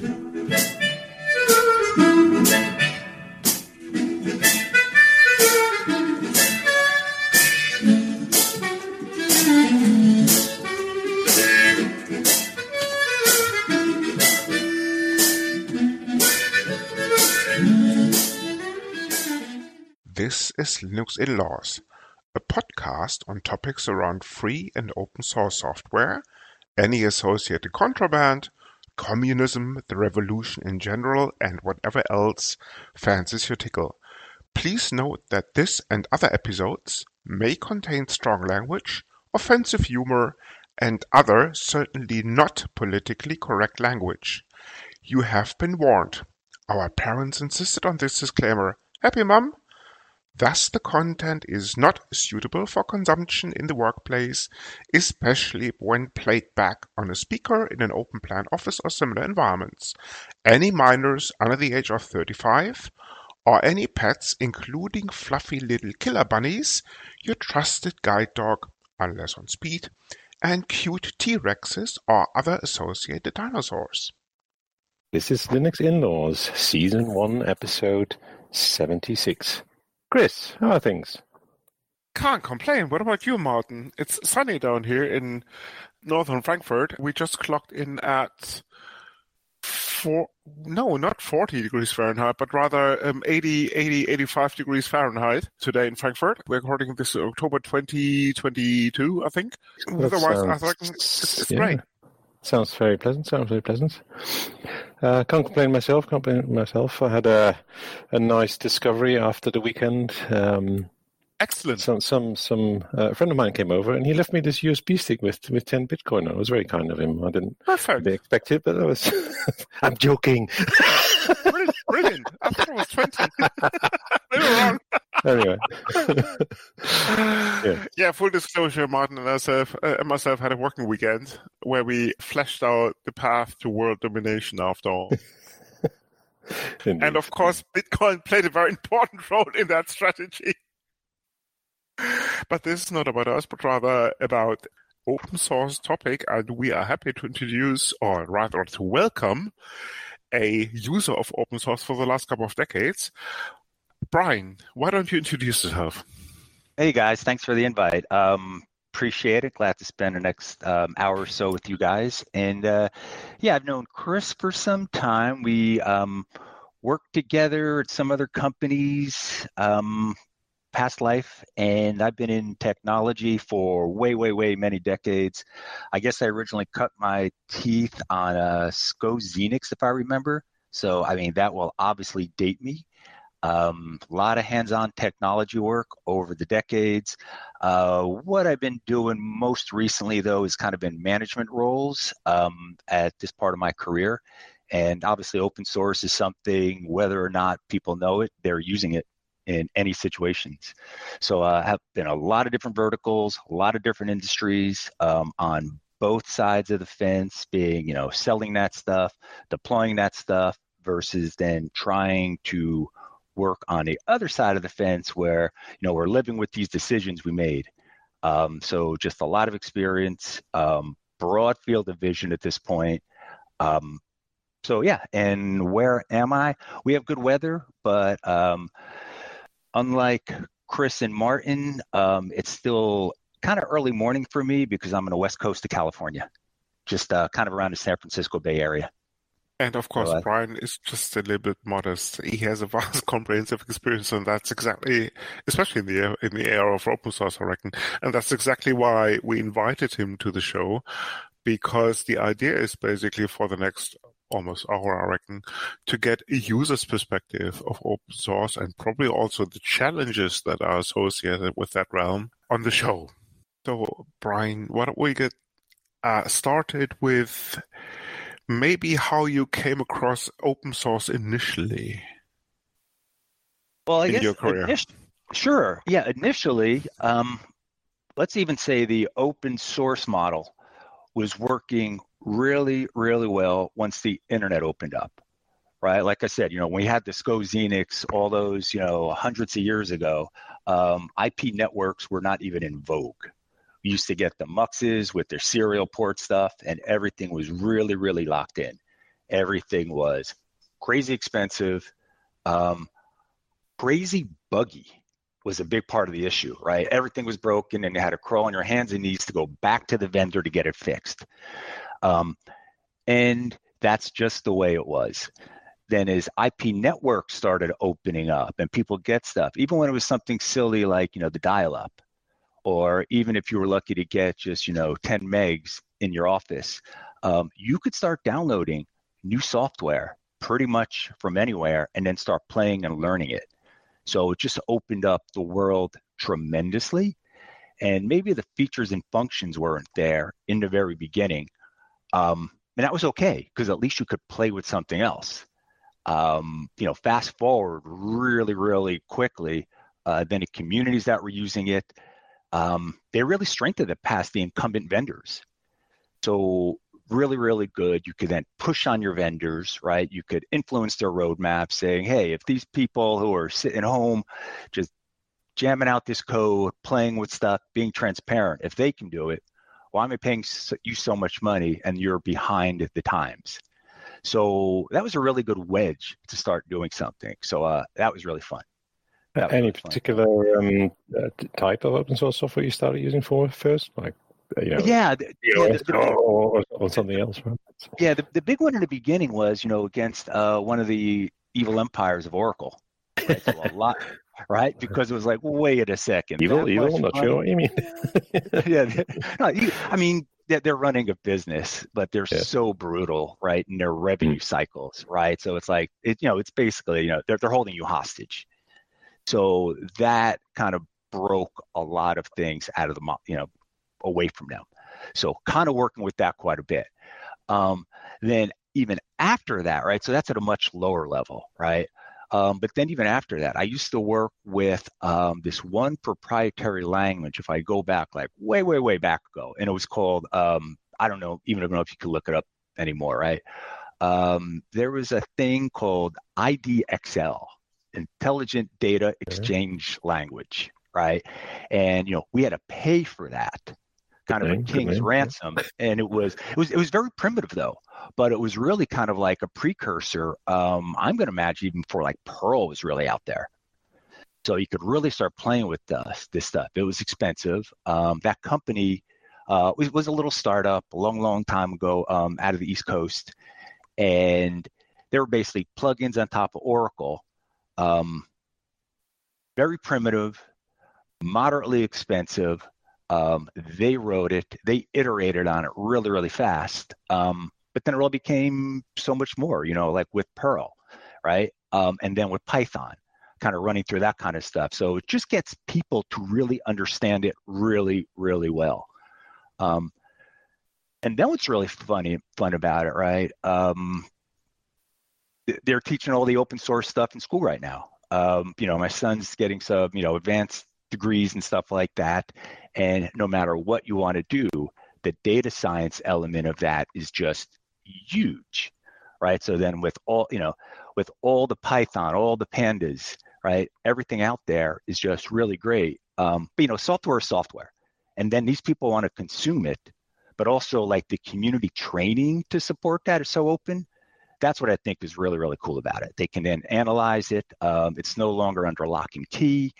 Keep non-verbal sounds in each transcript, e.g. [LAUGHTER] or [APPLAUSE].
This is Linux in Laws, a podcast on topics around free and open source software, any associated contraband, communism, the revolution in general, and whatever else fancies your tickle. Please note that this and other episodes may contain strong language, offensive humor, and other certainly not politically correct language. You have been warned. Our parents insisted on this disclaimer. Happy mum? Thus the content is not suitable for consumption in the workplace, especially when played back on a speaker in an open plan office or similar environments. Any minors under the age of 35 or any pets including fluffy little killer bunnies, your trusted guide dog, unless on speed, and cute T-Rexes or other associated dinosaurs. This is Linux In-Laws, Season 1, Episode 76. Chris, how are things? Can't complain. What about you, Martin? It's sunny down here in northern Frankfurt. We just clocked in at four, no, not 40 degrees Fahrenheit, but rather um, 80, 80, 85 degrees Fahrenheit today in Frankfurt. We're recording this October 2022, I think. That Otherwise, I sounds- reckon it's, it's yeah. great. Sounds very pleasant. Sounds very pleasant. Uh, can't complain myself. Can't complain myself. I had a a nice discovery after the weekend. Um, Excellent. some some some uh, a friend of mine came over and he left me this USB stick with with ten Bitcoin. it. Was very kind of him. I didn't Perfect. expect it, but that was. [LAUGHS] I'm joking. Brilliant. Brilliant. I thought it was 20. [LAUGHS] we were wrong. anyway. [LAUGHS] yeah. full disclosure, Martin and myself, uh, and myself had a working weekend where we fleshed out the path to world domination after all. [LAUGHS] Indeed. and of course, Bitcoin played a very important role in that strategy. But this is not about us, but rather about open source topic, and we are happy to introduce, or rather to welcome, a user of open source for the last couple of decades. Brian, why don't you introduce yourself? Hey guys, thanks for the invite. Um, appreciate it. Glad to spend the next um, hour or so with you guys. And uh, yeah, I've known Chris for some time. We um, worked together at some other companies, um, past life, and I've been in technology for way, way, way many decades. I guess I originally cut my teeth on a SCO Xenix, if I remember. So, I mean, that will obviously date me. Um, a lot of hands-on technology work over the decades. Uh, what I've been doing most recently, though, is kind of in management roles um, at this part of my career. And obviously, open source is something, whether or not people know it, they're using it in any situations. So uh, I have been a lot of different verticals, a lot of different industries um, on both sides of the fence, being, you know, selling that stuff, deploying that stuff versus then trying to work on the other side of the fence where you know we're living with these decisions we made. Um, so just a lot of experience um, broad field of vision at this point. Um, so yeah and where am i? We have good weather but um, unlike chris and martin um, it's still kind of early morning for me because i'm on the west coast of california just uh, kind of around the san francisco bay area And of course, Well, I- Brian is just a little bit modest. He has a vast, [LAUGHS] comprehensive experience, and that's exactly, especially in the in the era of open source, I reckon. And that's exactly why we invited him to the show, because the idea is basically for the next almost hour, I reckon, to get a user's perspective of open source and probably also the challenges that are associated with that realm on the show. So, Brian, why don't we get uh, started with maybe how you came across open source initially. Well, I in guess your career? init- sure. Yeah, initially, um, let's even say the open source model was working really, really well once the internet opened up. Right, like I said, you know, when we had the SCO Xenix all those, you know, hundreds of years ago, um, IP networks were not even in vogue. We used to get the muxes with their serial port stuff, and everything was really, really locked in. everything was crazy expensive, um, crazy buggy was a big part of the issue, right? Everything was broken and you had to crawl on your hands and knees to go back to the vendor to get it fixed. Um, and that's just the way it was. Then as IP networks started opening up and people get stuff, even when it was something silly like, you know, the dial up, or even if you were lucky to get just, you know, 10 megs in your office, um, you could start downloading new software pretty much from anywhere and then start playing and learning it. So it just opened up the world tremendously. And maybe the features and functions weren't there in the very beginning. Um, and that was okay because at least you could play with something else. Um, you know, fast forward really, really quickly, uh, then the communities that were using it, um, they really strengthened it past the incumbent vendors. So really, really good. You could then push on your vendors, right? You could influence their roadmap saying, hey, if these people who are sitting home just jamming out this code, playing with stuff, being transparent, if they can do it, why am I paying you so much money and you're behind the times? So that was a really good wedge to start doing something. So uh, that was really fun. Was Any really particular um, uh, type of open source software you started using for first, like you know, yeah, the, yeah the, the, or, or, something else. Right? Yeah, the, the big one in the beginning was you know against uh, one of the evil empires of Oracle. Right? So a lot, [LAUGHS] right? [LAUGHS] Because it was like, wait a second, evil, evil. Not sure what you mean. [LAUGHS] yeah, no, I mean they're running a business, but they're yeah. so brutal, right? In their revenue mm. cycles, right? So it's like it, you know, it's basically you know they're they're holding you hostage. So that kind of broke a lot of things out of the you know away from them. So kind of working with that quite a bit. Um, then even after that, right? So that's at a much lower level, right? Um, but then even after that, I used to work with um, this one proprietary language. If I go back like way, way, way back ago, and it was called um, I don't know, even I don't know if you could look it up anymore, right? Um, there was a thing called IDXL, Intelligent Data Exchange mm-hmm. Language, right? And you know we had to pay for that kind of a king's ransom. And it was it was it was very primitive though, but it was really kind of like a precursor. Um, I'm going to imagine even before like Perl was really out there. So you could really start playing with this stuff. It was expensive. Um, that company uh, was, was, a little startup a long, long time ago um, out of the East Coast, and they were basically plugins on top of Oracle. Um, very primitive, moderately expensive, um, they wrote it, they iterated on it really, really fast. Um, but then it all became so much more, you know, like with Perl, right? Um, and then with Python, kind of running through that kind of stuff. So it just gets people to really understand it really, really well. Um, and then what's really funny, fun about it, right? Um, they're teaching all the open source stuff in school right now. Um, you know, my son's getting some, you know, advanced degrees and stuff like that. And no matter what you want to do, the data science element of that is just huge, right? So then with all, you know, with all the Python, all the pandas, right? Everything out there is just really great. Um, but you know, software is software. And then these people want to consume it, but also like the community training to support that is so open. That's what I think is really, really cool about it. They can then analyze it. Um, it's no longer under lock and key.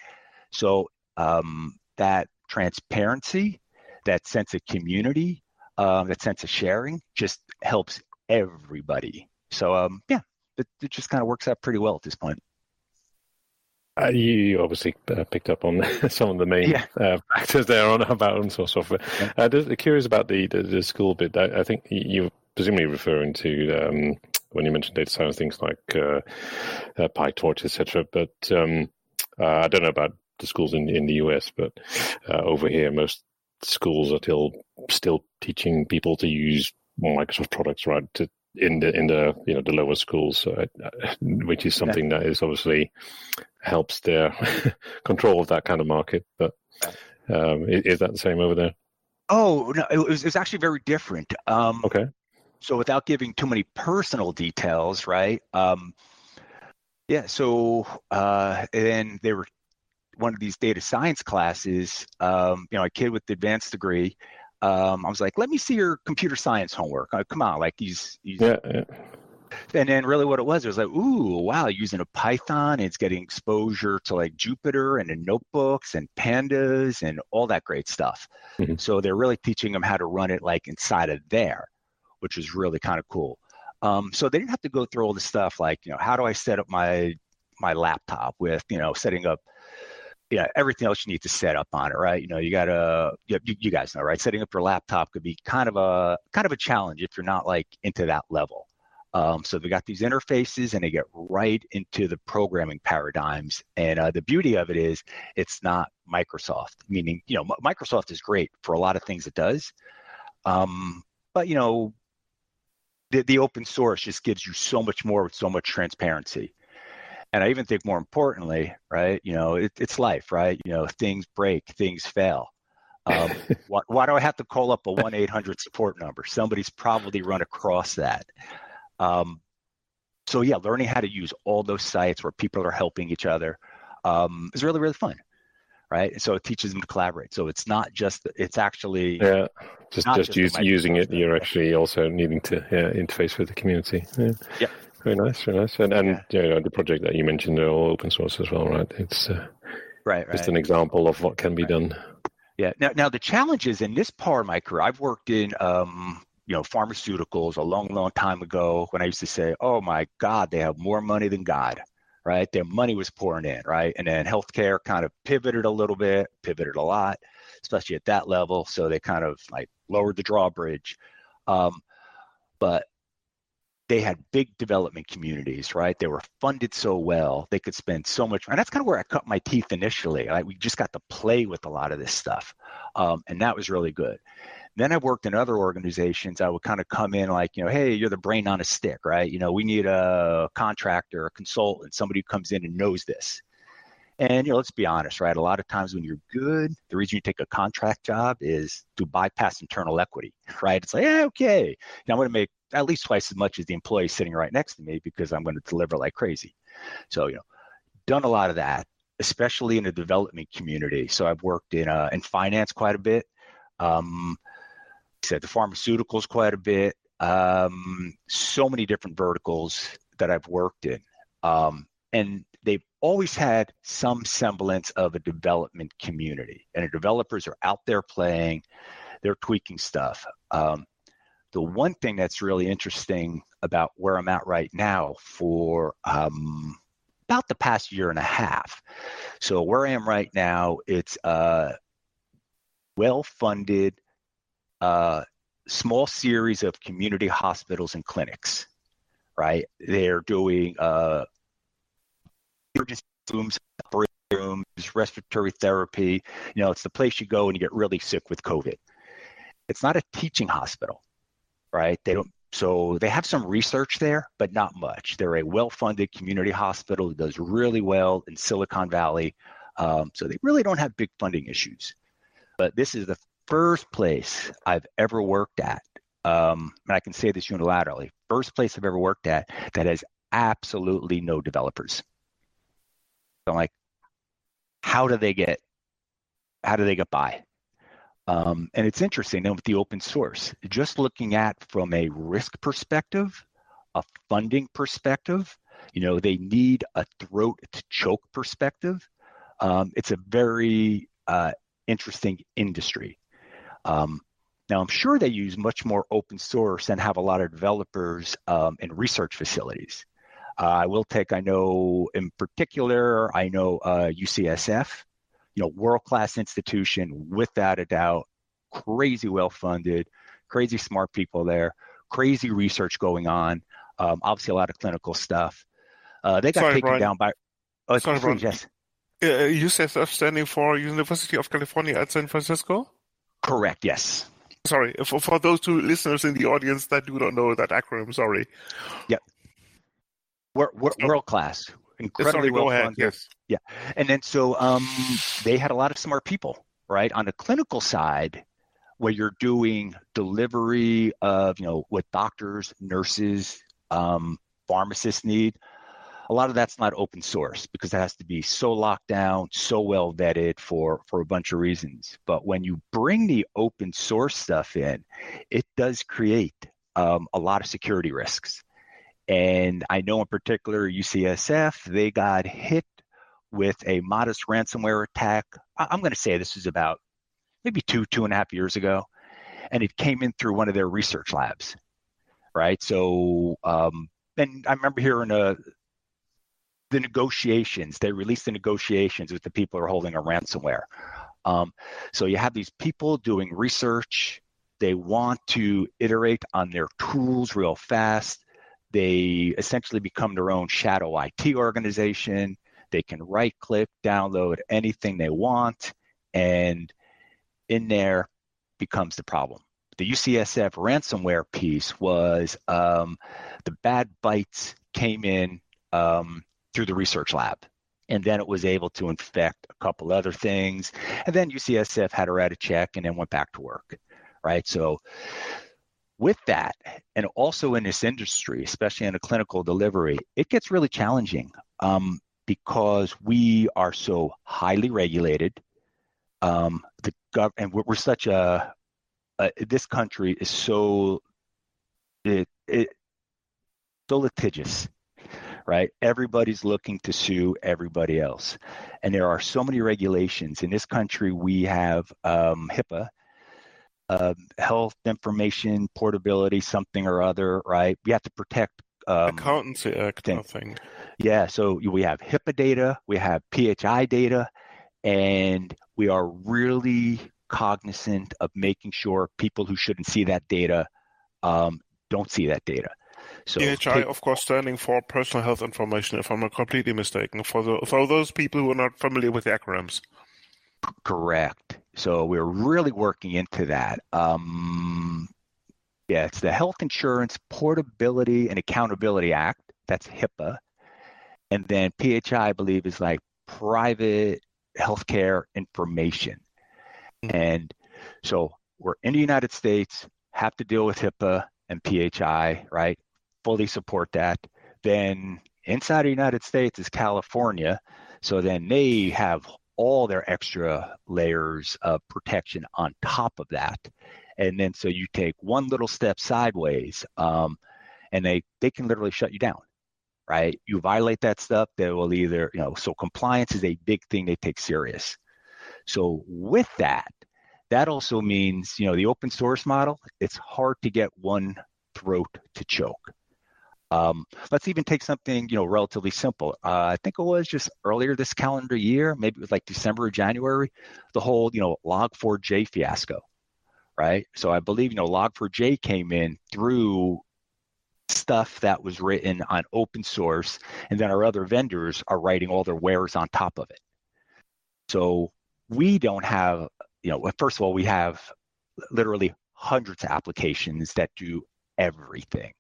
So um, that transparency, that sense of community, um, that sense of sharing just helps everybody. So um, yeah, it, it just kind of works out pretty well at this point. Uh, you obviously uh, picked up on [LAUGHS] some of the main yeah. uh, [LAUGHS] factors there on about open source software. Yeah. Uh, just curious about the, the, the school bit. I, I, think you're presumably referring to um, when you mentioned data science things like uh, uh, PyTorch, etc. But um, I don't know about the schools in in the US, but uh, over here, most schools are still still teaching people to use Microsoft products, right? To in the in the you know the lower schools, uh, which is something yeah. that is obviously helps their [LAUGHS] control of that kind of market. But um, is, is, that the same over there? Oh no, it was, it was actually very different. Um, okay. So without giving too many personal details, right? Um, yeah. So uh, and they were one of these data science classes, um, you know, a kid with the advanced degree, um, I was like, let me see your computer science homework. Uh, come on, like he's, he's yeah, yeah. and then really what it was, it was like, ooh, wow, using a Python, it's getting exposure to like Jupyter and the notebooks and pandas and all that great stuff. Mm-hmm. So they're really teaching them how to run it like inside of there, which was really kind of cool. Um, so they didn't have to go through all the stuff like, you know, how do I set up my my laptop with, you know, setting up yeah, everything else you need to set up on it, right? You know, you gotta, you, you guys know, right? Setting up your laptop could be kind of a kind of a challenge if you're not like into that level. Um, so they got these interfaces and they get right into the programming paradigms. And uh, the beauty of it is it's not Microsoft, meaning, you know, Microsoft is great for a lot of things it does. Um, but, you know, the, the open source just gives you so much more with so much transparency. And I even think more importantly, right, you know, it, it's life, right? You know, things break, things fail. Um, [LAUGHS] why, why, do I have to call up a 1 800 support number? Somebody's probably run across that. Um, so yeah, learning how to use all those sites where people are helping each other um, is really really fun, right? so it teaches them to collaborate. So it's not just it's actually yeah, just just, just use, using it. You're actually also needing to yeah, interface with the community. Yeah. yeah. Very nice, very nice, and and yeah. you know, the project that you mentioned they're all open source as well, right? It's uh, right, right, just an example of what can be right. done. Yeah. Now, now the challenge is in this part of my career, I've worked in um, you know, pharmaceuticals a long, long time ago when I used to say, oh my God, they have more money than God, right? Their money was pouring in, right? And then healthcare kind of pivoted a little bit, pivoted a lot, especially at that level. So they kind of like lowered the drawbridge. Um, but they had big development communities, right? They were funded so well, they could spend so much. And that's kind of where I cut my teeth initially. Like we just got to play with a lot of this stuff. Um, and that was really good. Then I worked in other organizations. I would kind of come in like, you know, hey, you're the brain on a stick, right? You know, we need a contractor, a consultant, somebody who comes in and knows this. And you know, let's be honest, right? A lot of times when you're good, the reason you take a contract job is to bypass internal equity, [LAUGHS] right? It's like, yeah, okay, I'm going to make at least twice as much as the employee sitting right next to me because I'm going to deliver like crazy. So, you know, done a lot of that, especially in the development community. So I've worked in uh, in finance quite a bit. Um, said the pharmaceuticals quite a bit. Um, so many different verticals that I've worked in. Um, and they've always had some semblance of a development community. And the developers are out there playing, they're tweaking stuff. Um, the one thing that's really interesting about where I'm at right now for um, about the past year and a half. So where I am right now, it's a well-funded a small series of community hospitals and clinics, right? They're doing uh, emergency rooms, rooms, respiratory therapy. You know, it's the place you go and you get really sick with COVID. It's not a teaching hospital, right? They don't. So they have some research there, but not much. They're a well-funded community hospital that does really well in Silicon Valley. Um, so they really don't have big funding issues. But this is the first place I've ever worked at, um, and I can say this unilaterally, first place I've ever worked at that has absolutely no developers. I'm like, how do they get, how do they get by? Um, and it's interesting then with the open source, just looking at from a risk perspective, a funding perspective, you know, they need a throat to choke perspective. Um, it's a very uh, interesting industry. Um, now, I'm sure they use much more open source and have a lot of developers um, in research facilities. Uh, I will take, I know in particular, I know uh, UCSF, you know, world class institution, without a doubt, crazy well funded, crazy smart people there, crazy research going on, um, obviously a lot of clinical stuff. Uh, they got Sorry, taken Brian. down by. Oh, Sorry, please, yes. Uh, UCSF standing for University of California at San Francisco? Correct. Yes. Sorry, for, for those two listeners in the audience that do not know that acronym, sorry. Yep. We're, we're so, world class, incredibly sorry, well ahead, Yes. Yeah, and then so um, they had a lot of smart people, right? On the clinical side, where you're doing delivery of, you know, what doctors, nurses, um, pharmacists need a lot of that's not open source because it has to be so locked down, so well vetted for for a bunch of reasons. But when you bring the open source stuff in, it does create um, a lot of security risks. And I know in particular UCSF, they got hit with a modest ransomware attack. I'm going to say this is about maybe two, two and a half years ago. And it came in through one of their research labs, right? So, um, and I remember hearing a, uh, the negotiations, they released the negotiations with the people who are holding a ransomware. Um, so you have these people doing research. They want to iterate on their tools real fast. They essentially become their own shadow IT organization. They can right click, download anything they want, and in there becomes the problem. The UCSF ransomware piece was um, the bad bytes came in um, through the research lab. And then it was able to infect a couple other things. And then UCSF had to write a check and then went back to work. Right. So with that, and also in this industry, especially in a clinical delivery, it gets really challenging um, because we are so highly regulated. Um, the gov- and we're, we're such a, a, this country is so it, it so litigious right? Everybody's looking to sue everybody else. And there are so many regulations. In this country, we have um, HIPAA, uh, health information portability, something or other, right? We have to protect. Um, Accountancy Act, thing. nothing. Yeah, so we have HIPAA data, we have PHI data, and we are really cognizant of making sure people who shouldn't see that data um, don't see that data. So PHI, of course, standing for personal health information, if I'm not completely mistaken, for the, for those people who are not familiar with the acronyms. Correct. So we're really working into that. Um, yeah, it's the Health Insurance Portability and Accountability Act. That's HIPAA. And then PHI, I believe, is like private healthcare information. Mm-hmm. And so we're in the United States, have to deal with HIPAA and PHI, right? fully support that. Then inside the United States is California. So then they have all their extra layers of protection on top of that. And then so you take one little step sideways, um, and they they can literally shut you down, right? You violate that stuff, they will either you know. So compliance is a big thing they take serious. So with that, that also means you know the open source model. It's hard to get one throat to choke. Um, let's even take something you know relatively simple. Uh, I think it was just earlier this calendar year, maybe it was like December or January, the whole you know Log4j fiasco, right? So I believe you know Log4j came in through stuff that was written on open source, and then our other vendors are writing all their wares on top of it. So we don't have you know first of all we have literally hundreds of applications that do everything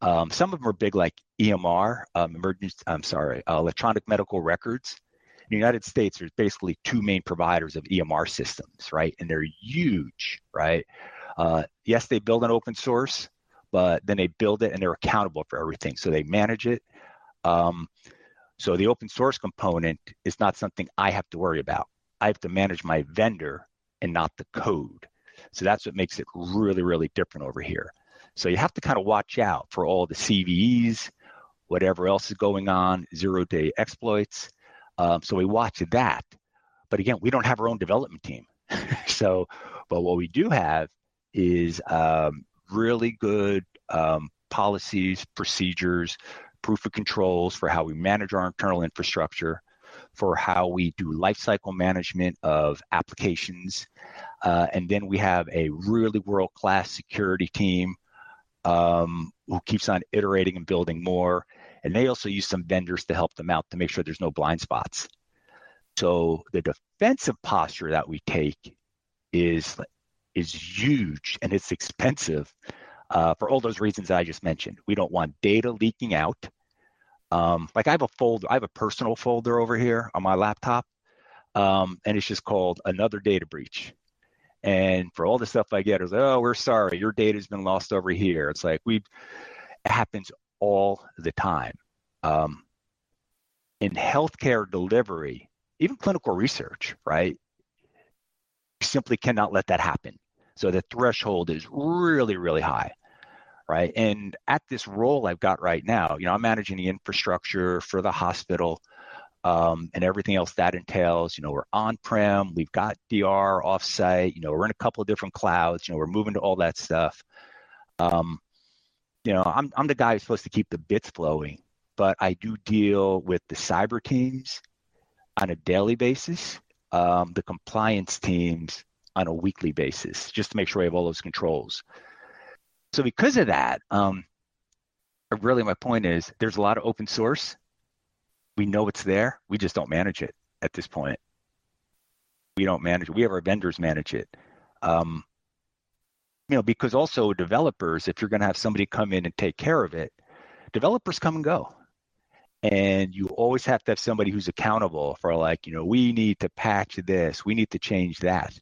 um, some of them are big, like EMR, um, emergency. I'm sorry, uh, electronic medical records. In the United States, there's basically two main providers of EMR systems, right? And they're huge, right? Uh, yes, they build an open source, but then they build it and they're accountable for everything. So they manage it. Um, so the open source component is not something I have to worry about. I have to manage my vendor and not the code. So that's what makes it really, really different over here. So you have to kind of watch out for all the CVEs, whatever else is going on, zero day exploits. Um, so we watch that. But again, we don't have our own development team. [LAUGHS] so, but what we do have is um, really good um, policies, procedures, proof of controls for how we manage our internal infrastructure, for how we do lifecycle management of applications. Uh, and then we have a really world class security team um, who keeps on iterating and building more. And they also use some vendors to help them out to make sure there's no blind spots. So the defensive posture that we take is is huge and it's expensive uh, for all those reasons I just mentioned. We don't want data leaking out. Um, like I have a folder, I have a personal folder over here on my laptop, um, and it's just called another data breach. And for all the stuff I get, is oh, we're sorry, your data's been lost over here. It's like we, it happens all the time. Um, in healthcare delivery, even clinical research, right? You simply cannot let that happen. So the threshold is really, really high, right? And at this role I've got right now, you know, I'm managing the infrastructure for the hospital um, and everything else that entails. You know, we're on-prem, we've got DR offsite, you know, we're in a couple of different clouds, you know, we're moving to all that stuff. Um, you know, I'm I'm the guy who's supposed to keep the bits flowing, but I do deal with the cyber teams on a daily basis, um, the compliance teams on a weekly basis, just to make sure we have all those controls. So because of that, um, really my point is there's a lot of open source. We know it's there. We just don't manage it at this point. We don't manage it. We have our vendors manage it. Um, you know, because also developers, if you're going to have somebody come in and take care of it, developers come and go. And you always have to have somebody who's accountable for like, you know, we need to patch this, we need to change that.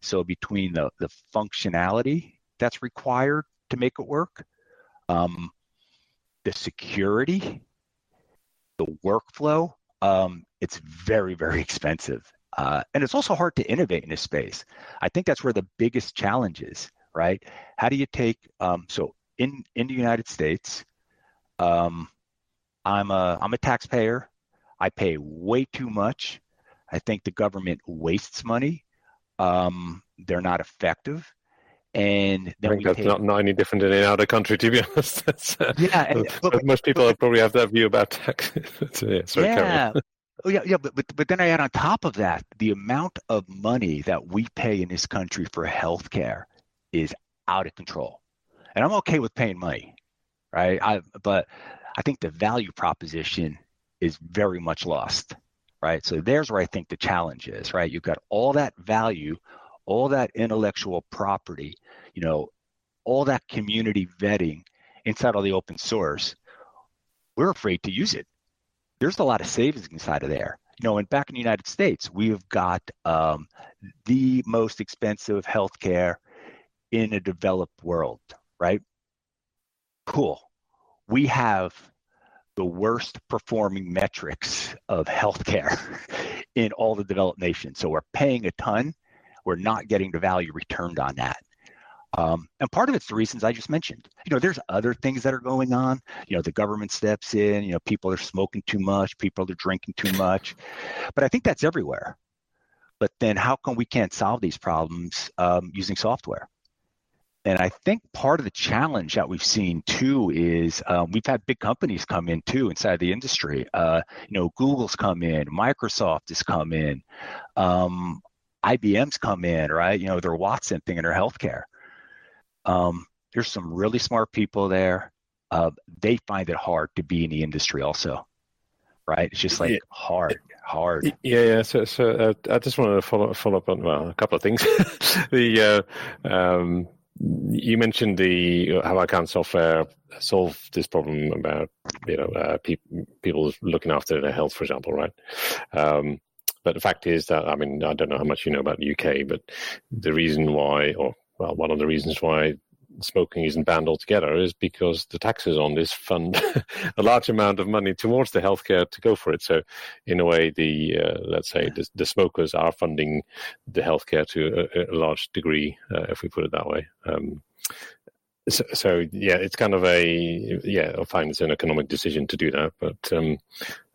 So between the, the functionality that's required to make it work, um, the security, the workflow, um, it's very, very [LAUGHS] expensive. Uh, and it's also hard to innovate in this space. I think that's where the biggest challenge is, right? How do you take, um, so in, in the United States, um, I'm a, I'm a taxpayer. I pay way too much. I think the government wastes money. Um, they're not effective and then I think that's not, not any different than in any other country, to be [LAUGHS] honest. uh, yeah, and, but, most people but, probably have that view about tax. [LAUGHS] so, yeah, sorry, yeah. [LAUGHS] Oh, yeah, yeah, but, but but then I add on top of that the amount of money that we pay in this country for healthcare is out of control, and I'm okay with paying money, right? I but I think the value proposition is very much lost, right? So there's where I think the challenge is, right? You've got all that value all that intellectual property, you know, all that community vetting inside of the open source, we're afraid to use it. There's a lot of savings inside of there. You know, and back in the United States, we've got um, the most expensive healthcare in a developed world, right? Cool. We have the worst performing metrics of healthcare [LAUGHS] in all the developed nations. So we're paying a ton we're not getting the value returned on that. Um, and part of it's the reasons I just mentioned. You know, there's other things that are going on. You know, the government steps in. You know, people are smoking too much. People are drinking too much. But I think that's everywhere. But then, how come we can't solve these problems um, using software? And I think part of the challenge that we've seen too is um, we've had big companies come in too inside the industry. Uh, you know, Google's come in, Microsoft has come in. Um, IBM's come in, right? You know, their Watson thing in their healthcare. Um, there's some really smart people there. Uh, they find it hard to be in the industry also, right? It's just like yeah. hard, hard. Yeah, yeah. So, so uh, I just wanted to follow follow up on well, a couple of things. [LAUGHS] the uh, um, you mentioned the how I can software solve this problem about you know uh, pe- people looking after their health, for example, right? Um, but the fact is that I mean I don't know how much you know about the UK, but the reason why, or well, one of the reasons why smoking isn't banned altogether is because the taxes on this fund [LAUGHS] a large amount of money towards the healthcare to go for it. So, in a way, the uh, let's say the, the, smokers are funding the healthcare to a, a large degree, uh, if we put it that way. Um, so, so, yeah, it's kind of a yeah, fine. It's an economic decision to do that, but um,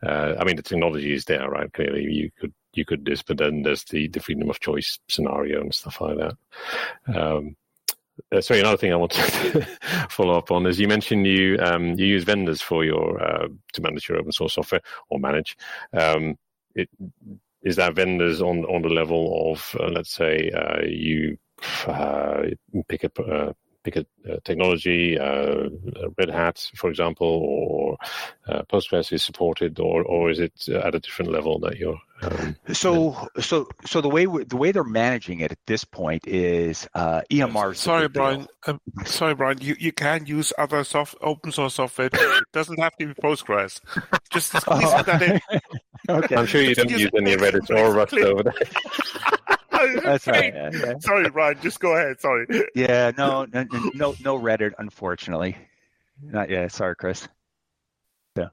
uh, I mean, the technology is there, right? Clearly, you could you could do this, but then there's the, the freedom of choice scenario and stuff like that. Um, uh, sorry, another thing I want to [LAUGHS] follow up on is you mentioned you um, you use vendors for your uh, to manage your open source software or manage. Um, it, is that vendors on on the level of uh, let's say uh, you uh, pick uh, pick a, a technology, uh, Red Hat, for example, or uh, Postgres is supported, or or is it at a different level that you're? Um, so so so the way the way they're managing it at this point is uh, EMR. Sorry, Brian. Um, sorry, Brian. You, you can use other soft open source software. it doesn't have to be Postgres. Just squeeze [LAUGHS] oh. that in. okay. I'm sure you don't use any Redis or Rust over there. [LAUGHS] [LAUGHS] That's right. Yeah, yeah. Sorry, Ryan. Just go ahead. Sorry. Yeah. [LAUGHS] No. No. No. No Reddit. Unfortunately, not yet. Sorry, Chris. Yeah.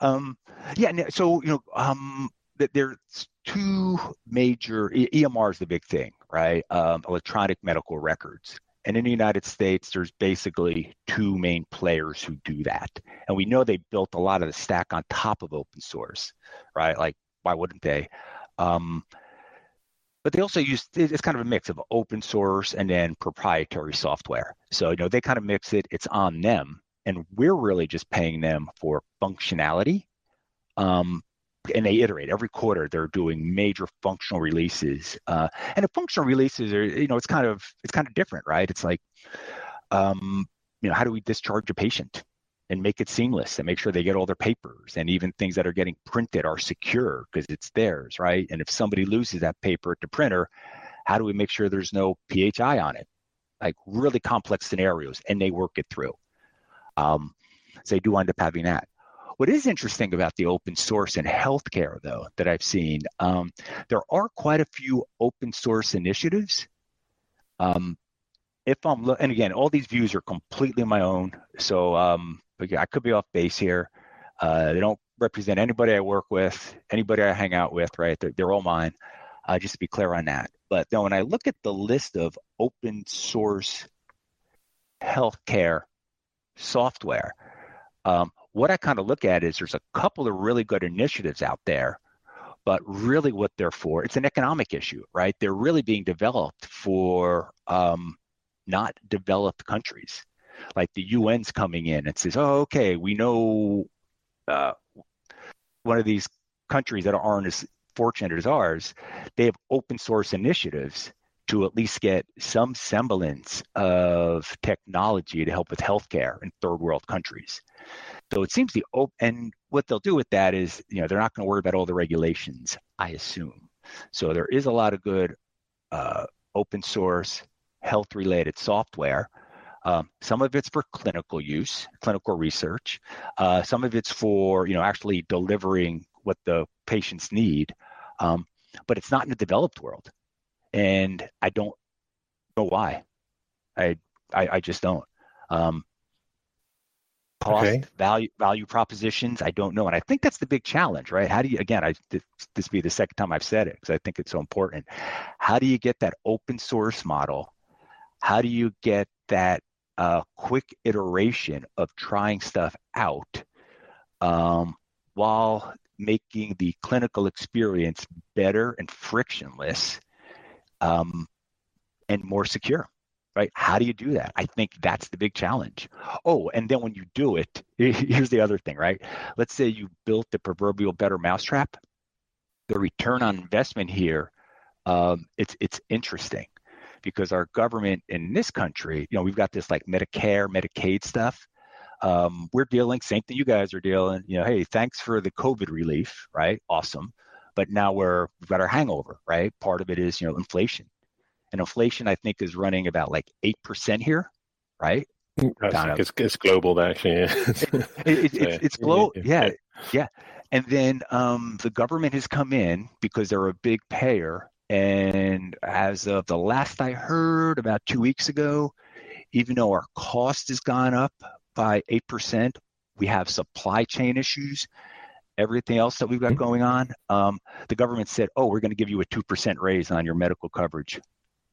Um. Yeah. So you know. Um. There's two major EMR is the big thing, right? Um, electronic medical records, And in the United States, there's basically two main players who do that. And we know they built a lot of the stack on top of open source, right? Like, why wouldn't they? Um, but they also use it's kind of a mix of open source and then proprietary software. So you know they kind of mix it. It's on them, and we're really just paying them for functionality. Um, and they iterate every quarter. They're doing major functional releases, uh, and the functional releases are you know it's kind of it's kind of different, right? It's like um, you know how do we discharge a patient? And make it seamless and make sure they get all their papers and even things that are getting printed are secure because it's theirs, right? And if somebody loses that paper at the printer, how do we make sure there's no PHI on it? Like really complex scenarios, and they work it through. Um, so they do end up having that. What is interesting about the open source in healthcare, though, that I've seen, um, there are quite a few open source initiatives. Um, if I'm, and again, all these views are completely my own. So um, I could be off base here. Uh, they don't represent anybody I work with, anybody I hang out with, right? They're, they're all mine. Uh, just to be clear on that. But then when I look at the list of open source healthcare software, um, what I kind of look at is there's a couple of really good initiatives out there, but really what they're for, it's an economic issue, right? They're really being developed for um, not developed countries like the UN's coming in and says, "Oh, okay, we know uh, one of these countries that aren't as fortunate as ours, they have open source initiatives to at least get some semblance of technology to help with healthcare in third world countries. So it seems the open, and what they'll do with that is, you know, they're not going to worry about all the regulations, I assume. So there is a lot of good uh, open source health related software um, some of it's for clinical use, clinical research. Uh, some of it's for you know actually delivering what the patients need, um, but it's not in the developed world, and I don't know why. I I, I just don't. Um, cost okay. value value propositions i don't know and i think that's the big challenge right how do you again i this, this be the second time i've said it because i think it's so important how do you get that open source model how do you get that a quick iteration of trying stuff out um, while making the clinical experience better and frictionless um, and more secure right? How do you do that? I think that's the big challenge. Oh and then when you do it [LAUGHS] here's the other thing right? Let's say you built the proverbial better mousetrap. The return on investment here um, it's it's interesting because our government in this country, you know, we've got this like Medicare, Medicaid stuff. Um, we're dealing, same thing you guys are dealing, you know, hey, thanks for the COVID relief, right? Awesome. But now we're, we've got our hangover, right? Part of it is, you know, inflation. And inflation, I think, is running about like 8% here, right? It's, it's global, actually. Yeah. [LAUGHS] it, it, it, it's global. Yeah. Yeah. And then um, the government has come in because they're a big payer and as of the last I heard about two weeks ago, even though our cost has gone up by 8%, we have supply chain issues, everything else that we've got going on. Um, the government said, oh, we're going to give you a 2% raise on your medical coverage.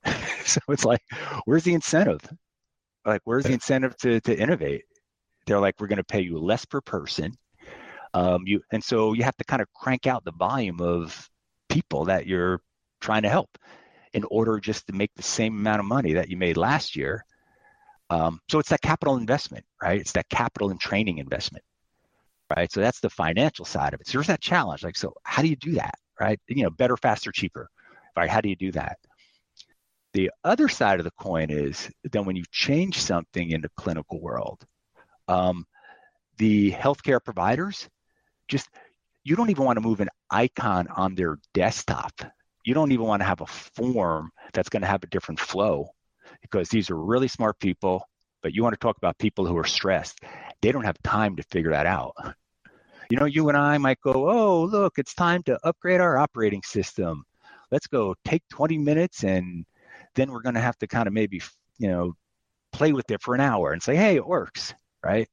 [LAUGHS] so it's like, where's the incentive? Like, where's the incentive to, to innovate? They're like, we're going to pay you less per person. Um, you and so you have to kind of crank out the volume of people that you're trying to help in order just to make the same amount of money that you made last year. Um, so it's that capital investment, right? It's that capital and training investment, right? So that's the financial side of it. So there's that challenge. Like, so how do you do that, right? You know, better, faster, cheaper, right? How do you do that? The other side of the coin is then when you change something in the clinical world, um, the healthcare providers just you don't even want to move an icon on their desktop you don't even want to have a form that's going to have a different flow because these are really smart people but you want to talk about people who are stressed. They don't have time to figure that out. You know you and i might go oh look it's time to upgrade our operating system. Let's go take 20 minutes and then we're going to have to kind of maybe you know play with it for an hour and say hey it works right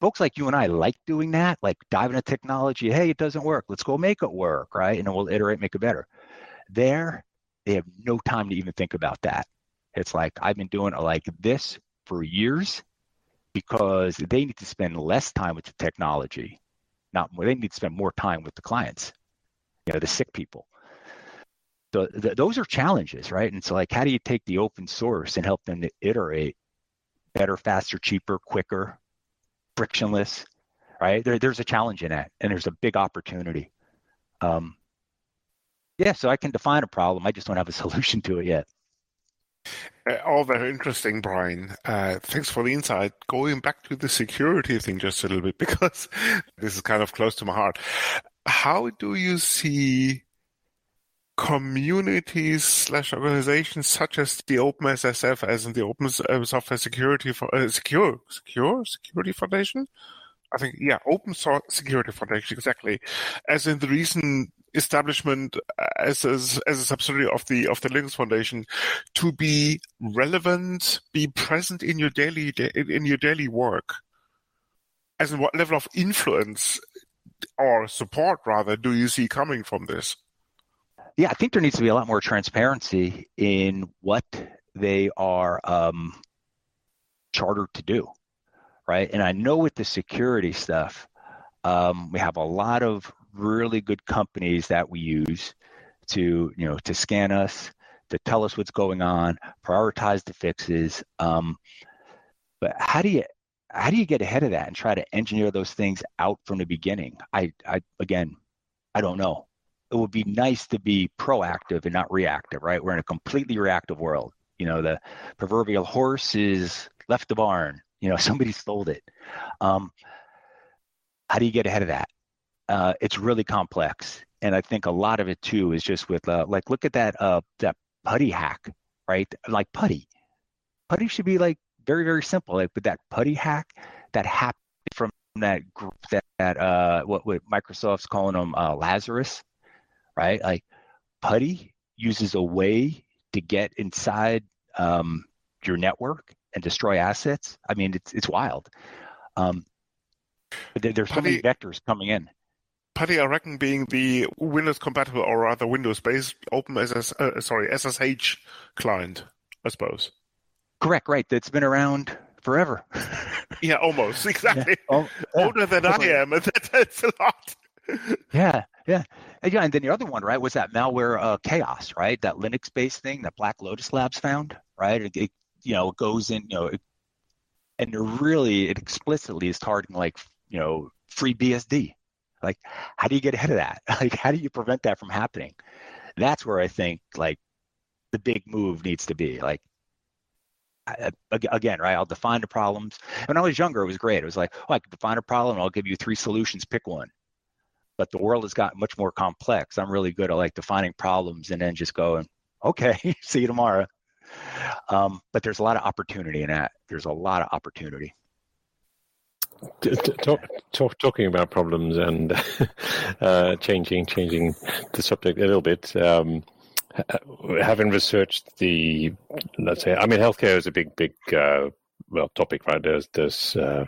folks like you and I like doing that, like diving into technology. Hey, it doesn't work. Let's go make it work, right? And then we'll iterate, make it better. There, they have no time to even think about that. It's like I've been doing it like this for years because they need to spend less time with the technology, not more. They need to spend more time with the clients, you know, the sick people. So th- those are challenges, right? And so, like, how do you take the open source and help them to iterate better, faster, cheaper, quicker, frictionless, right? There, there's a challenge in that, and there's a big opportunity. Um, yeah, so I can define a problem. I just don't have a [LAUGHS] solution to it yet. Uh, all very interesting, Brian. Uh, thanks for the insight. Going back to the security thing just a little bit, [LAUGHS] because this is kind of close to my heart. How do you see communities slash organizations such as the OpenSSF, as in the Open uh, Software Security for uh, Secure Secure Security Foundation? I think yeah, Open Source Security Foundation exactly, as in the recent establishment as as, as a subsidiary of the of the Linux Foundation to be relevant, be present in your daily in your daily work. As in, what level of influence or support rather do you see coming from this? Yeah, I think there needs to be a lot more transparency in what they are um, chartered to do right? And I know with the security stuff, um, we have a lot of really good companies that we use to, you know, to scan us, to tell us what's going on, prioritize the fixes. Um, but how do you how do you get ahead of that and try to engineer those things out from the beginning? I, I again, I don't know. It would be nice to be proactive and not reactive, right? We're in a completely reactive world. You know, the proverbial horse is left the barn. You know, [LAUGHS] somebody stole it. Um, how do you get ahead of that? Uh, it's really complex, and I think a lot of it too is just with uh, like look at that uh, that putty hack, right? Like putty, putty should be like very very simple. Like with that putty hack that happened from that group that, that uh, what, what Microsoft's calling them uh, Lazarus, right? Like putty uses a way to get inside um, your network and destroy assets. I mean, it's it's wild. Um, there, there's so many vectors coming in. Putty, I reckon, being the Windows compatible or rather Windows based Open SS, uh, sorry SSH client, I suppose. Correct, right. That's been around forever. [LAUGHS] yeah, almost [LAUGHS] exactly. Yeah. Oh, yeah. Older than I am. That, [LAUGHS] that's a lot. yeah, yeah. And, yeah, and then the other one, right, was that malware uh, chaos, right? That Linux-based thing that Black Lotus Labs found, right? It, it you know, goes in, you know, and really it explicitly is targeting like, you know, FreeBSD. Like, how do you get ahead of that? [LAUGHS] Like, how do you prevent that from happening? That's where I think like the big move needs to be. Like, again, right? I'll define the problems. When I was younger, it was great. It was like, oh, I can define a problem. I'll give you three solutions. Pick one. But the world has gotten much more complex. I'm really good at like defining problems and then just going, okay, [LAUGHS] see you tomorrow. Um, but there's a lot of opportunity in that. There's a lot of opportunity. Talk, talk, talking about problems and [LAUGHS] uh, changing changing the subject a little bit. Um, having researched the, let's say, I mean, healthcare is a big, big uh, well topic, right? There's there's uh,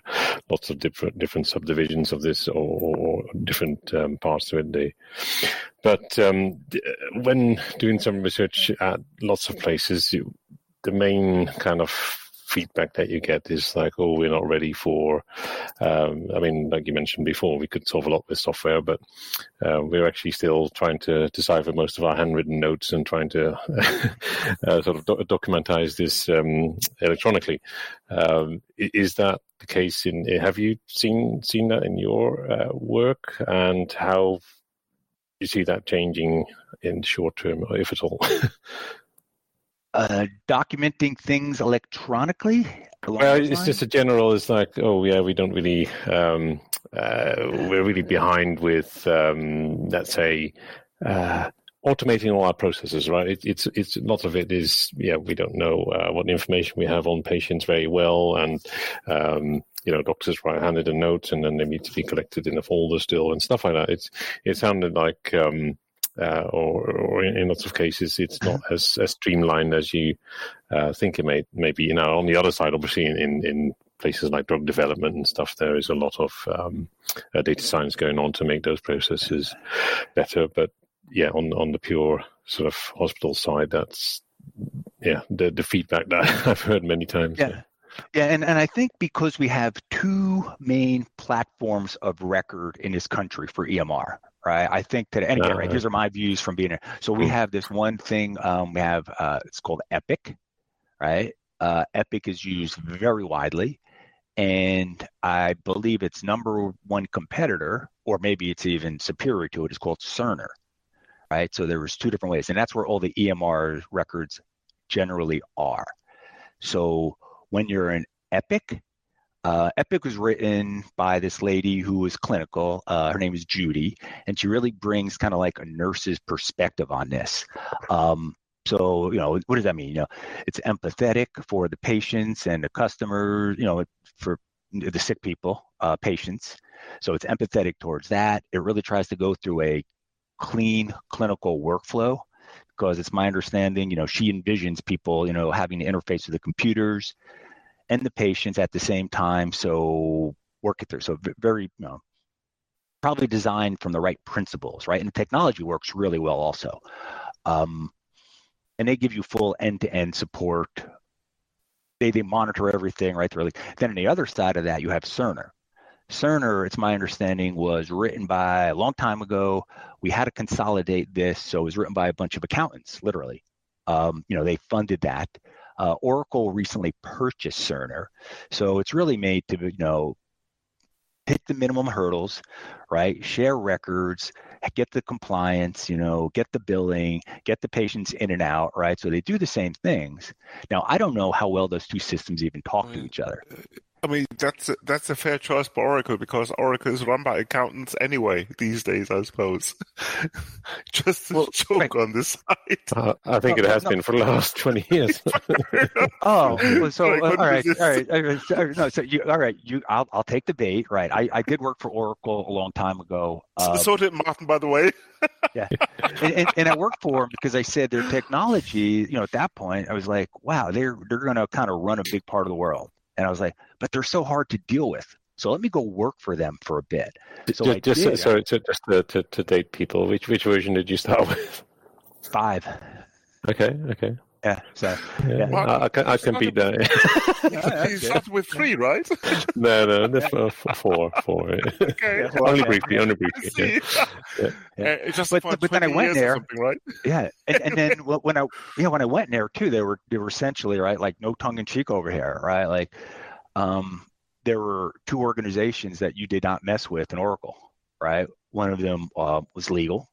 lots of different different subdivisions of this, or, or different um, parts to it. They, but um, when doing some research at lots of places, you, the main kind of feedback that you get is like, oh, we're not ready for. Um, I mean, like you mentioned before, we could solve a lot with software, but uh, we're actually still trying to decipher most of our handwritten notes and trying to [LAUGHS] uh, sort of do- documentize this um, electronically. Um, is that the case? In have you seen seen that in your uh, work, and how do you see that changing in the short term, if at all? [LAUGHS] uh, documenting things electronically? Well, it's lines? just a general. It's like, oh yeah, we don't really, um, uh, we're really behind with, um, let's say, uh, automating all our processes. Right? It, it's it's a lot of it is yeah, we don't know uh, what information we have on patients very well, and um, you know, doctors write handed a note, and then they need to be collected in a folder still and stuff like that. It's it sounded like. Um, uh, or, or in, in, lots of cases, it's not [CLEARS THROAT] as, as streamlined as you uh, think it may, may be. You know, on the other side, obviously, in, in, in places like drug development and stuff, there is a lot of um, uh, data science going on to make those processes better. But yeah, on on the pure sort of hospital side, that's yeah the the feedback that [LAUGHS] I've heard many times. Yeah. yeah. Yeah, and, and I think because we have two main platforms of record in this country for EMR, right? I think that, and again, uh, right, these are my views from being, a, so we have this one thing, um, we have, uh, it's called Epic, right? Uh, Epic is used very widely, and I believe its number one competitor, or maybe it's even superior to it, is called Cerner, right? So there was two different ways, and that's where all the EMR records generally are. So when you're in Epic, uh, Epic was written by this lady who was clinical. Uh, her name is Judy, and she really brings kind of like a nurse's perspective on this. Um, so, you know, what does that mean? You know, it's empathetic for the patients and the customers, you know, for the sick people, uh, patients. So it's empathetic towards that. It really tries to go through a clean clinical workflow because it's my understanding, you know, she envisions people, you know, having to interface with the computers and the patients at the same time. So work it through. So very, you know, probably designed from the right principles, right? And the technology works really well also. Um, and they give you full end-to-end support. They they monitor everything, right? Really. Then on the other side of that, you have Cerner. Cerner, it's my understanding, was written by a long time ago. We had to consolidate this, so it was written by a bunch of accountants, literally. Um, you know, they funded that. Uh, Oracle recently purchased Cerner, so it's really made to you know hit the minimum hurdles, right? Share records, get the compliance, you know, get the billing, get the patients in and out, right? So they do the same things. Now, I don't know how well those two systems even talk to each other. Uh, I mean, that's a, that's a fair choice for Oracle because Oracle is run by accountants anyway these days, I suppose. [LAUGHS] Just a well, joke right. on this side. Uh, I think it has no. been for the last twenty years. [LAUGHS] [LAUGHS] oh, well, so uh, all, right, all right, all right, no, so you, all right, you, I'll, I'll take the bait. Right, I, I did work for Oracle a long time ago. Uh, so, so did Martin, by the way. yeah, and, and, and I worked for them because I said their technology. You know, at that point, I was like, wow, they're they're going to kind of run a big part of the world. And I was like, but they're so hard to deal with. So let me go work for them for a bit. So just, just did, so, so just to, to, to, date people, which which version did you start [LAUGHS] with? Five. Okay. Okay. Yeah. So yeah, well, I, I, can I can beat [LAUGHS] that. yeah, you started with three, right? no, no, this [LAUGHS] uh, four, four. Okay. [LAUGHS] Yeah, only briefly, only briefly. Yeah. yeah. Uh, just but, but then I went there, right? Yeah, and, and then when I yeah when I went there too, they were they were essentially right like no tongue in cheek over here, right? Like um, there were two organizations that you did not mess with in Oracle, right? One of them uh, was legal,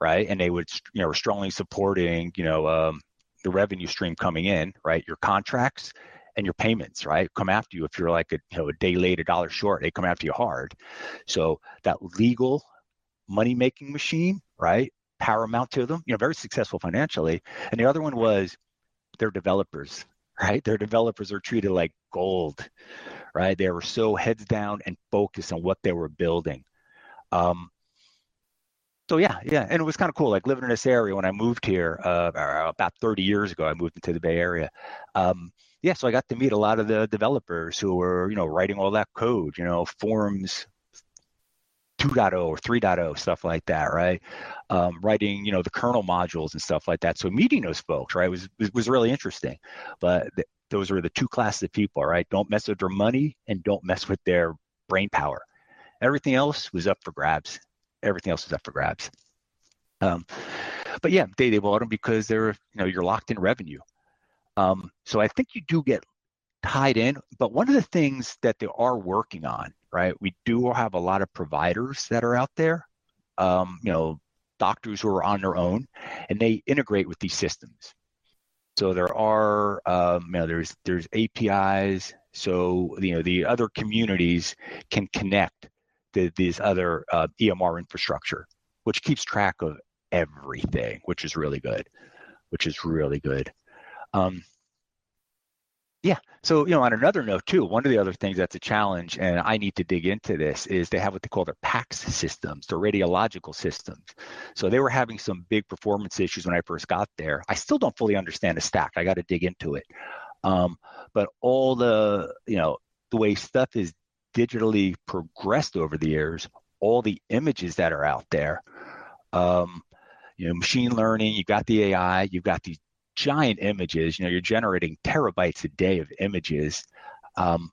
right? And they would, you know, were strongly supporting, you know, um, the revenue stream coming in, right? Your contracts and your payments, right? Come after you if you're like a, you know, a day late, a dollar short, they come after you hard. So that legal money making machine, right? Paramount to them, you know, very successful financially. And the other one was their developers, right? Their developers are treated like gold, right? They were so heads down and focused on what they were building. Um, so yeah, yeah, and it was kind of cool. Like living in this area when I moved here uh, about 30 years ago, I moved into the Bay Area. Um, yeah, so I got to meet a lot of the developers who were, you know, writing all that code, you know, forms 2.0 or 3.0 stuff like that right? Um, writing you know the kernel modules and stuff like that. So meeting those folks right was was really interesting. But th- those are the two classes of people right? Don't mess with their money and don't mess with their brain power. Everything else was up for grabs everything else is up for grabs um, but yeah they, they bought them because they're you know you're locked in revenue um, so i think you do get tied in but one of the things that they are working on right? We do have a lot of providers that are out there, um, you know, doctors who are on their own, and they integrate with these systems. So there are, um, you know, there's there's APIs. So you know the other communities can connect to these other uh, EMR infrastructure, which keeps track of everything, which is really good. Which is really good. Um, yeah. So, you know, on another note too, one of the other things that's a challenge, and I need to dig into this, is they have what they call their PACS systems, their radiological systems. So they were having some big performance issues when I first got there. I still don't fully understand the stack. I got to dig into it. Um, but all the, you know, the way stuff is digitally progressed over the years, all the images that are out there, um, you know, machine learning, you've got the AI, you've got these giant images. You know, you're generating terabytes a day of images. Um,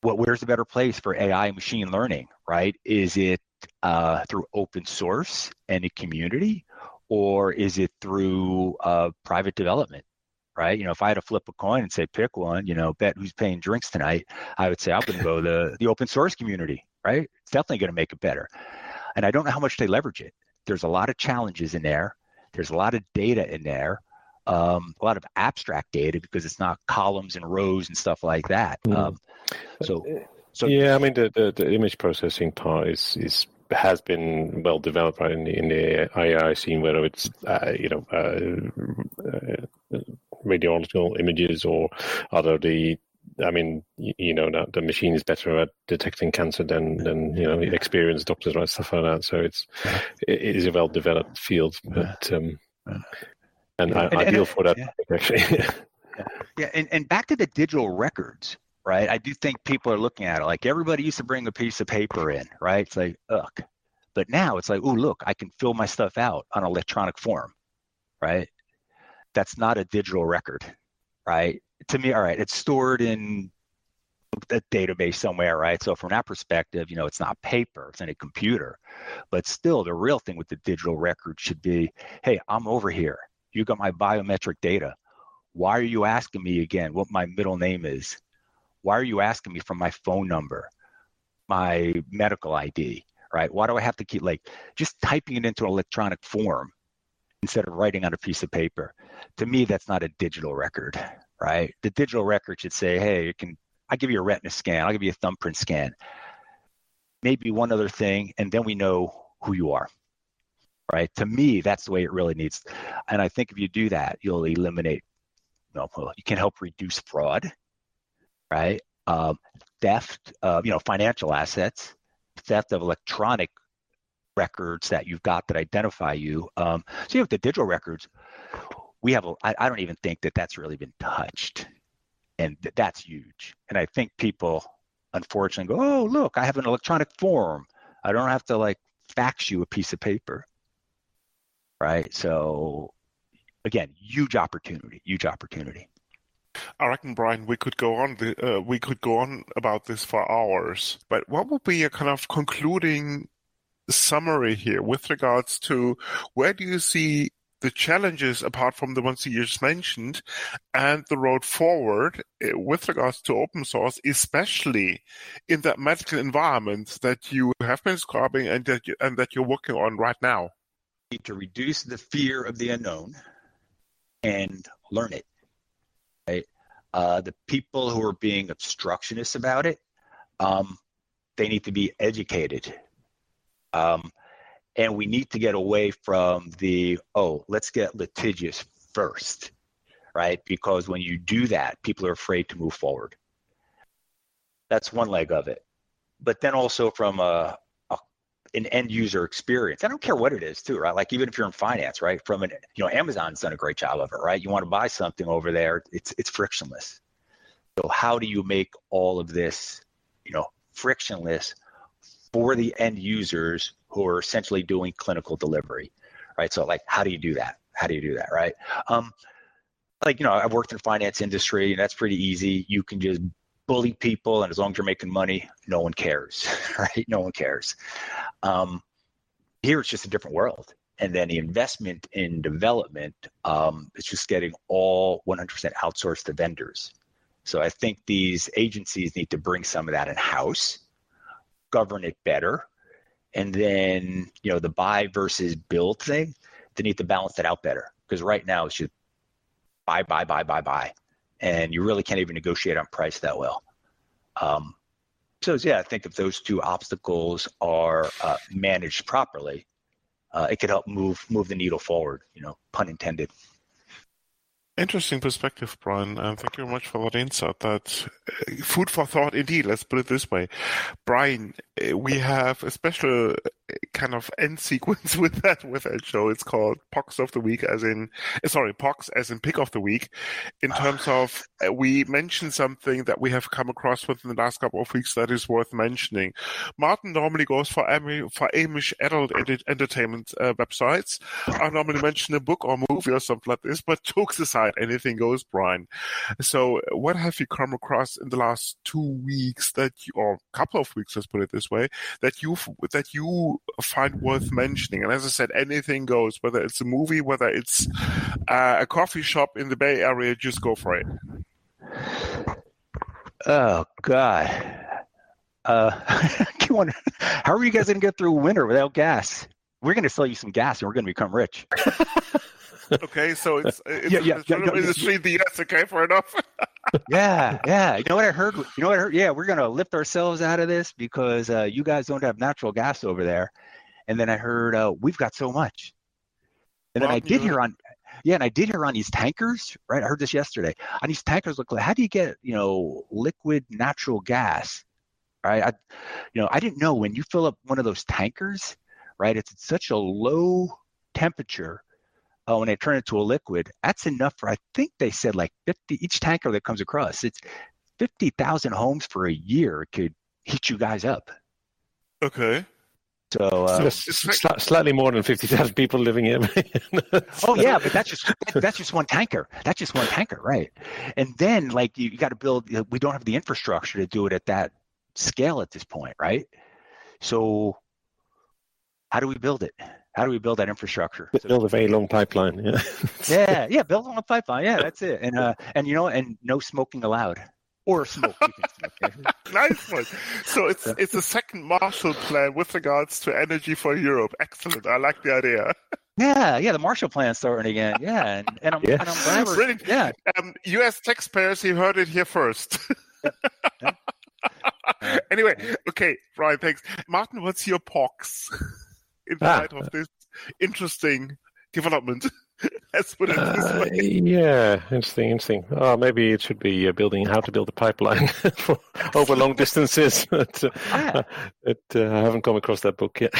what where's the better place for AI and machine learning, right? Is it uh, through open source and a community, or is it through uh, private development? Right, you know, if I had to flip a coin and say pick one, you know, bet who's paying drinks tonight, I would say I'm going to go the the open source community. Right, it's definitely going to make it better. And I don't know how much they leverage it. There's a lot of challenges in there. There's a lot of data in there, um, a lot of abstract data because it's not columns and rows and stuff like that. Mm. Um, so, so yeah, I mean the, the, the image processing part is is has been well developed right in the in the AI scene, whether it's uh, you know uh, uh, radiological images or other the I mean, you, know, that the machine is better at detecting cancer than than you know experienced doctors, right? Stuff like that. So it's it is a well developed field, but um, and, yeah. I, ideal and, for that yeah. actually. [LAUGHS] yeah, yeah. And, and back to the digital records, right? I do think people are looking at it like everybody used to bring a piece of paper in, right? It's like, ugh. But now it's like, oh, look, I can fill my stuff out on electronic form, right? That's not a digital record, right? To me, all right, it's stored in a database somewhere, right? So from that perspective, you know, it's not paper, it's in a computer. But still, the real thing with the digital record should be, hey, I'm over here. You got my biometric data. Why are you asking me again what my middle name is? Why are you asking me for my phone number, my medical ID, right? Why do I have to keep like just typing it into an electronic form instead of writing on a piece of paper? To me, that's not a digital record, right? The digital record should say, hey, you can I give you a retina scan, I'll give you a thumbprint scan. Maybe one other thing, and then we know who you are. Right. To me, that's the way it really needs. And I think if you do that, you'll eliminate you, know, you can help reduce fraud right? Um, theft of you know financial assets, theft of electronic records that you've got that identify you. Um, so you have the digital records. We have. I don't even think that that's really been touched, and th- that's huge. And I think people, unfortunately, go, "Oh, look, I have an electronic form. I don't have to like fax you a piece of paper." Right. So, again, huge opportunity. Huge opportunity. I reckon, Brian, we could go on. The, uh, we could go on about this for hours. But what would be a kind of concluding summary here with regards to where do you see the challenges apart from the ones you just mentioned and the road forward uh, with regards to open source, especially in that medical environment that you have been describing and that you, and that you're working on right now? To reduce the fear of the unknown and learn it. Right? Uh, the people who are being obstructionists about it, um, they need to be educated. Um, and we need to get away from the, oh, let's get litigious first, right? Because when you do that, people are afraid to move forward. That's one leg of it. But then also from a, an end user experience. I don't care what it is, too, right? Like even if you're in finance, right? From an, you know, Amazon's done a great job of it, right? You want to buy something over there, it's it's frictionless. So how do you make all of this, you know, frictionless for the end users who are essentially doing clinical delivery, right? So like, how do you do that? How do you do that, right? Um, like you know, I've worked in finance industry, and that's pretty easy. You can just bully people, and as long as you're making money, no one cares, [LAUGHS] right? No one cares. Um, here, it's just a different world. And then the investment in development um, is just getting all 100% outsourced to vendors. So I think these agencies need to bring some of that in house, govern it better, and then you know the buy versus build thing. They need to balance that out better because right now it's just buy, buy, buy, buy, buy, and you really can't even negotiate on price that well. Um, so yeah, I think if those two obstacles are uh, managed properly, uh, it could help move move the needle forward. You know, pun intended. Interesting perspective, Brian, and thank you very much for that insight. That uh, food for thought, indeed. Let's put it this way, Brian. Uh, we have a special kind of end sequence [LAUGHS] with that with that show. It's called Pox of the Week, as in sorry, Pox as in Pick of the Week. In terms of uh, we mentioned something that we have come across within the last couple of weeks that is worth mentioning. Martin normally goes for for Amish adult ed- entertainment uh, websites. I normally mention a book or movie or something like this, but [LAUGHS] jokes aside, anything goes, Brian. So, what have you come across in the last two weeks that, you, or couple of weeks, let's put it this way, that you that you find worth mentioning? And as I said, anything goes. Whether it's a movie, whether it's uh, a coffee shop in the Bay Area, just go for it. Oh God. Uh, [LAUGHS] how are you guys going to get through winter without gas? We're going to sell you some gas and we're going to become rich. [LAUGHS] okay, so it's, [LAUGHS] it's yeah, yeah, yeah, yeah, industry yeah. yes, okay, fair enough. Yeah, yeah. You know what I heard? You know what I heard? Yeah, we're going to lift ourselves out of this because uh, you guys don't have natural gas over there. And then I heard uh, we've got so much. And then I did hear on yeah, and I did hear on these tankers, right? I heard this yesterday. On these tankers, look, like, how do you get, you know, liquid natural gas? Right? I, you know, I didn't know when you fill up one of those tankers, right? It's at such a low temperature uh, when they turn it to a liquid. That's enough for, I think they said like 50, each tanker that comes across, it's 50,000 homes for a year could heat you guys up. Okay. So, uh, sl- slightly more than fifty thousand people living here. [LAUGHS] oh yeah, but that's just that's just one tanker. That's just one tanker, right? And then like you, you got to build. We don't have the infrastructure to do it at that scale at this point, right? So, how do we build it? How do we build that infrastructure? Build a very long pipeline. Yeah. [LAUGHS] yeah, yeah, build on a pipeline. Yeah, that's it. And uh, and you know, and no smoking allowed or smoke. [LAUGHS] nice one. So it's it's a second Marshall Plan with regards to energy for Europe. Excellent. I like the idea. [LAUGHS] Yeah, yeah, the Marshall Plan starting again. Yeah, and, and I'm, yeah. and I'm glad we're, yeah. Um, U.S. taxpayers, you heard it here first. anyway, okay, Brian, thanks. Martin, what's your pox in ah. light of this interesting development? [LAUGHS] Let's put it this uh, way. yeah, interesting, interesting. Oh, maybe it should be uh, building how to build a pipeline [LAUGHS] for, over long distances. [LAUGHS] but, uh, ah. it, uh, I haven't come across that book yet.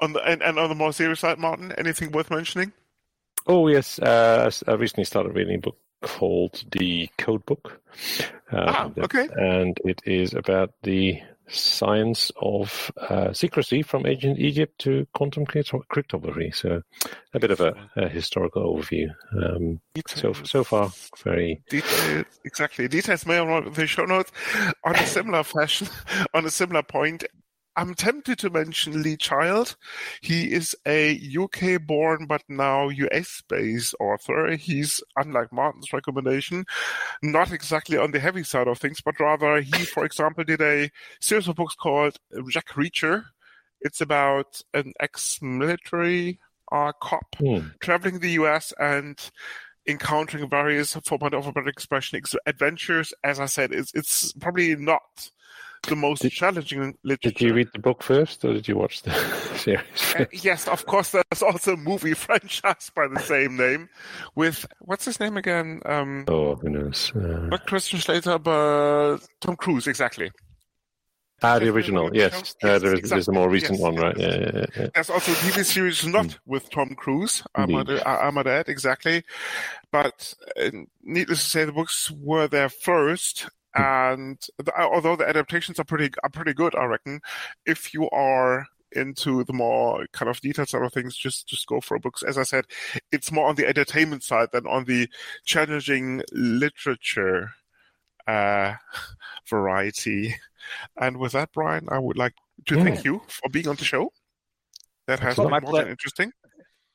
on the, and, and on the more serious side, Martin, anything worth mentioning? Oh yes, uh, I recently started reading a book called The Code Book. ah, okay. And it is about the science of uh, secrecy from ancient Egypt to quantum cryptography. So, a bit of a, a historical overview. Um, so so far, very details. Exactly, details may or not the show notes. On a similar fashion, [LAUGHS] on a similar point, I'm tempted to mention Lee Child. He is a UK born but now US based author. He's, unlike Martin's recommendation, not exactly on the heavy side of things, but rather he, for example, did a series of books called Jack Reacher. It's about an ex military uh, cop hmm. traveling the US and encountering various, for want of a better expression, adventures. As I said, it's, it's probably not the most did, challenging literature. Did you read the book first, or did you watch the [LAUGHS] series? Uh, yes, of course. There's also a movie [LAUGHS] franchise by the same name, with what's his name again? Um, oh, who knows? Uh, not Christian Slater, but Tom Cruise, exactly. Ah, the original, yes. yes uh, there is, exactly. there's a more recent yes. one, right? Yeah, yeah, yeah, There's also a TV series not mm. with Tom Cruise, I'm at that, exactly. But uh, needless to say, the books were there first, and the, although the adaptations are pretty are pretty good, I reckon, if you are into the more kind of detailed side of things, just just go for books. As I said, it's more on the entertainment side than on the challenging literature uh, [LAUGHS] variety. And with that, Brian, I would like to thank you for being on the show. That has well, been more ple- than interesting.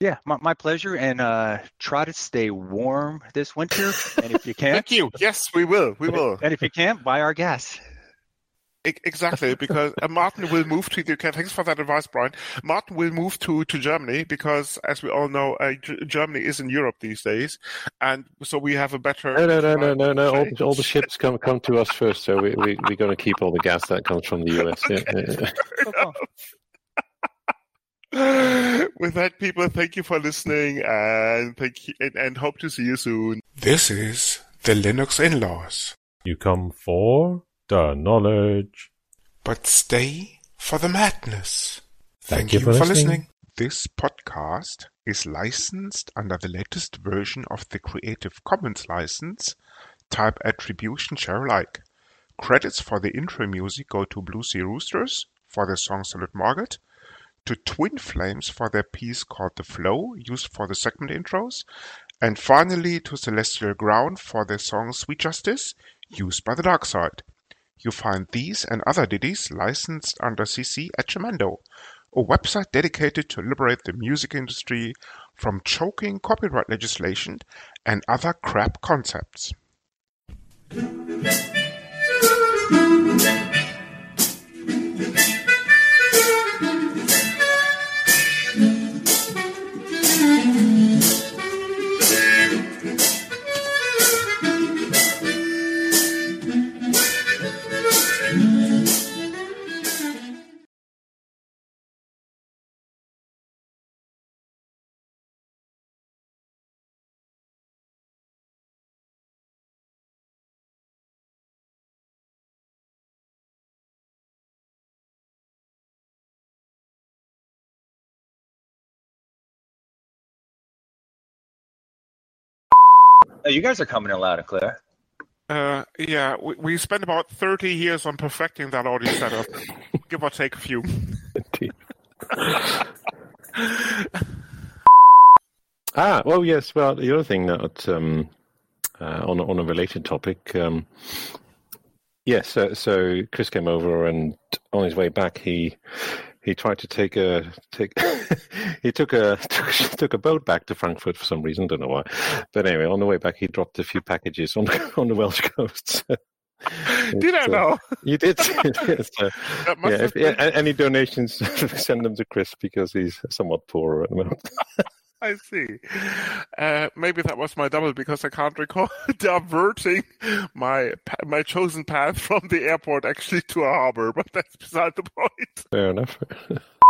Yeah, my, my pleasure. And uh, try to stay warm this winter. And if you [LAUGHS] can, thank you. Yes, we will. We will. And if you can't, buy our gas. Exactly, [LAUGHS] because uh, Martin will move to the UK. Thanks for that advice, Brian. Martin will move to, to Germany because, as we all know, uh, G- Germany is in Europe these days, and so we have a better. No, no, no, no, no, no. All, all the ships come come to us first, so we we we're going to keep all the gas that comes from the US. [LAUGHS] Okay, yeah, yeah. [SIGHS] With that, people, thank you for listening and thank you, and, and hope to see you soon. This is the Linux in-laws. You come for the knowledge, but stay for the madness. Thank, Thank you, you, for, listening. listening. This podcast is licensed under the latest version of the Creative Commons license, type Attribution Share Alike. Credits for the intro music go to Blue Zero Roosters for the song Salut Margot, to Twin Flames for their piece called The Flow, used for the segment intros, and finally to Celestial Ground for their song Sweet Justice, used by the Dark Side. You find these and other ditties licensed under CC at Jamendo, a website dedicated to liberate the music industry from choking copyright legislation and other crap concepts. Oh, you guys are coming in loud and clear. Uh, yeah, we, we spent about 30 years on perfecting that audio setup, [LAUGHS] give or take a few. [LAUGHS] ah, well, yes. Well, the other thing that um, uh, on on a related topic, um, yes. so, so Chris came over, and on his way back, he he tried to take a take [LAUGHS] he took a [LAUGHS] took, took, a boat back to Frankfurt for some reason, don't know why. But anyway, on the way back, he dropped a few packages on [LAUGHS] on the Welsh coast. did I uh, know? you did. so, yeah, if, yeah, any donations, send them to Chris because he's somewhat poorer at the moment. [LAUGHS] I see. Uh, maybe that was my double because I can't recall [LAUGHS] diverting my my chosen path from the airport actually to a harbor, but that's beside the point. Fair enough. [LAUGHS]